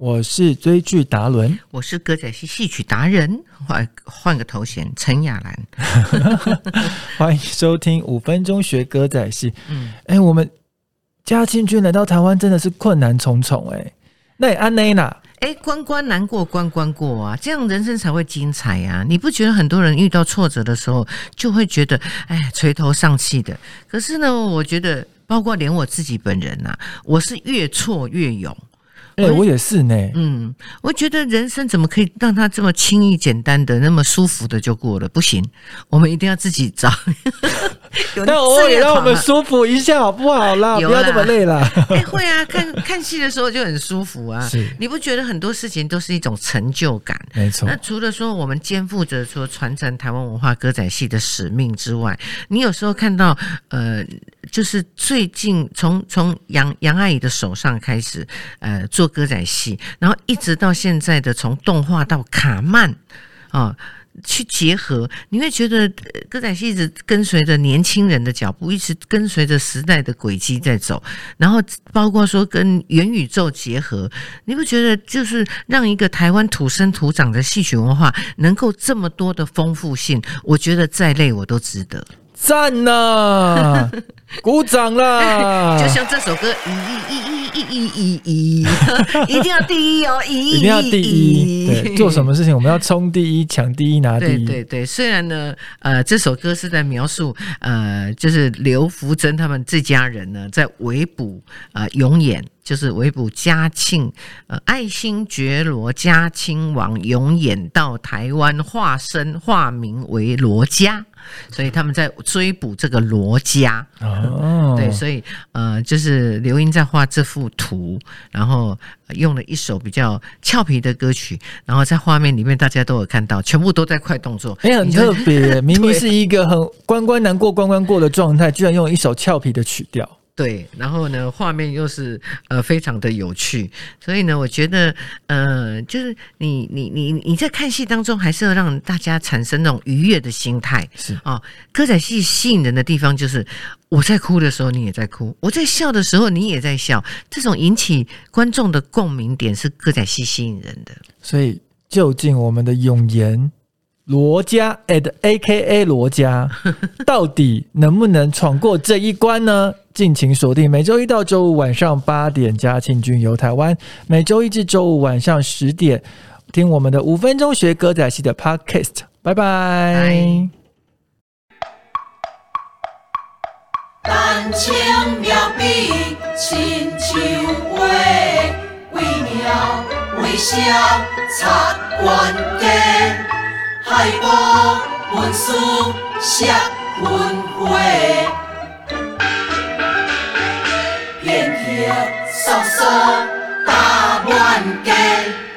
我是追剧达伦，我是歌仔戏戏曲达人，换换个头衔，陈雅兰。欢迎收听五分钟学歌仔戏。嗯，哎，我们嘉庆君来到台湾真的是困难重重哎。那安内娜，哎，关关难过关关过啊，这样人生才会精彩呀！你不觉得很多人遇到挫折的时候就会觉得哎垂头丧气的？可是呢，我觉得包括连我自己本人呐，我是越挫越勇。哎，我也是呢。嗯，我觉得人生怎么可以让他这么轻易、简单的、那么舒服的就过了？不行，我们一定要自己找。那偶尔也让我们舒服一下好不好啦？不要那么累了。哎，会啊，看 看戏的时候就很舒服啊。你不觉得很多事情都是一种成就感？没错。那除了说我们肩负着说传承台湾文化歌仔戏的使命之外，你有时候看到呃，就是最近从从杨杨阿姨的手上开始呃做。歌仔戏，然后一直到现在的从动画到卡曼啊，去结合，你会觉得歌仔戏一直跟随着年轻人的脚步，一直跟随着时代的轨迹在走。然后包括说跟元宇宙结合，你不觉得就是让一个台湾土生土长的戏曲文化能够这么多的丰富性？我觉得再累我都值得。赞呐！鼓掌啦！就像这首歌，一、一、一、一、一、一、一，一 一定要第一哦！一定要第一。对，做什么事情我们要冲第一，抢第一，拿第一。对对对，虽然呢，呃，这首歌是在描述，呃，就是刘福珍他们这家人呢，在围捕呃永演，就是围捕嘉庆，呃，爱新觉罗嘉亲王永演到台湾，化身化名为罗家。所以他们在追捕这个罗家哦，对，所以呃，就是刘英在画这幅图，然后用了一首比较俏皮的歌曲，然后在画面里面大家都有看到，全部都在快动作，哎，很特别，明明是一个很关关难过关关过的状态，居然用一首俏皮的曲调。对，然后呢，画面又是呃非常的有趣，所以呢，我觉得呃，就是你你你你在看戏当中，还是要让大家产生那种愉悦的心态。是啊，歌仔戏吸引人的地方就是我在哭的时候，你也在哭；我在笑的时候，你也在笑。这种引起观众的共鸣点是歌仔戏吸引人的。所以，究竟我们的永言。罗家 at A K A 罗家，到底能不能闯过这一关呢？敬请锁定每周一到周五晚上八点，嘉庆君游台湾；每周一至周五晚上十点，听我们的五分钟学歌仔戏的 Podcast。拜拜。丹青妙笔，亲像画，为了微笑插关家。海波文书写文花，叔叔打满街。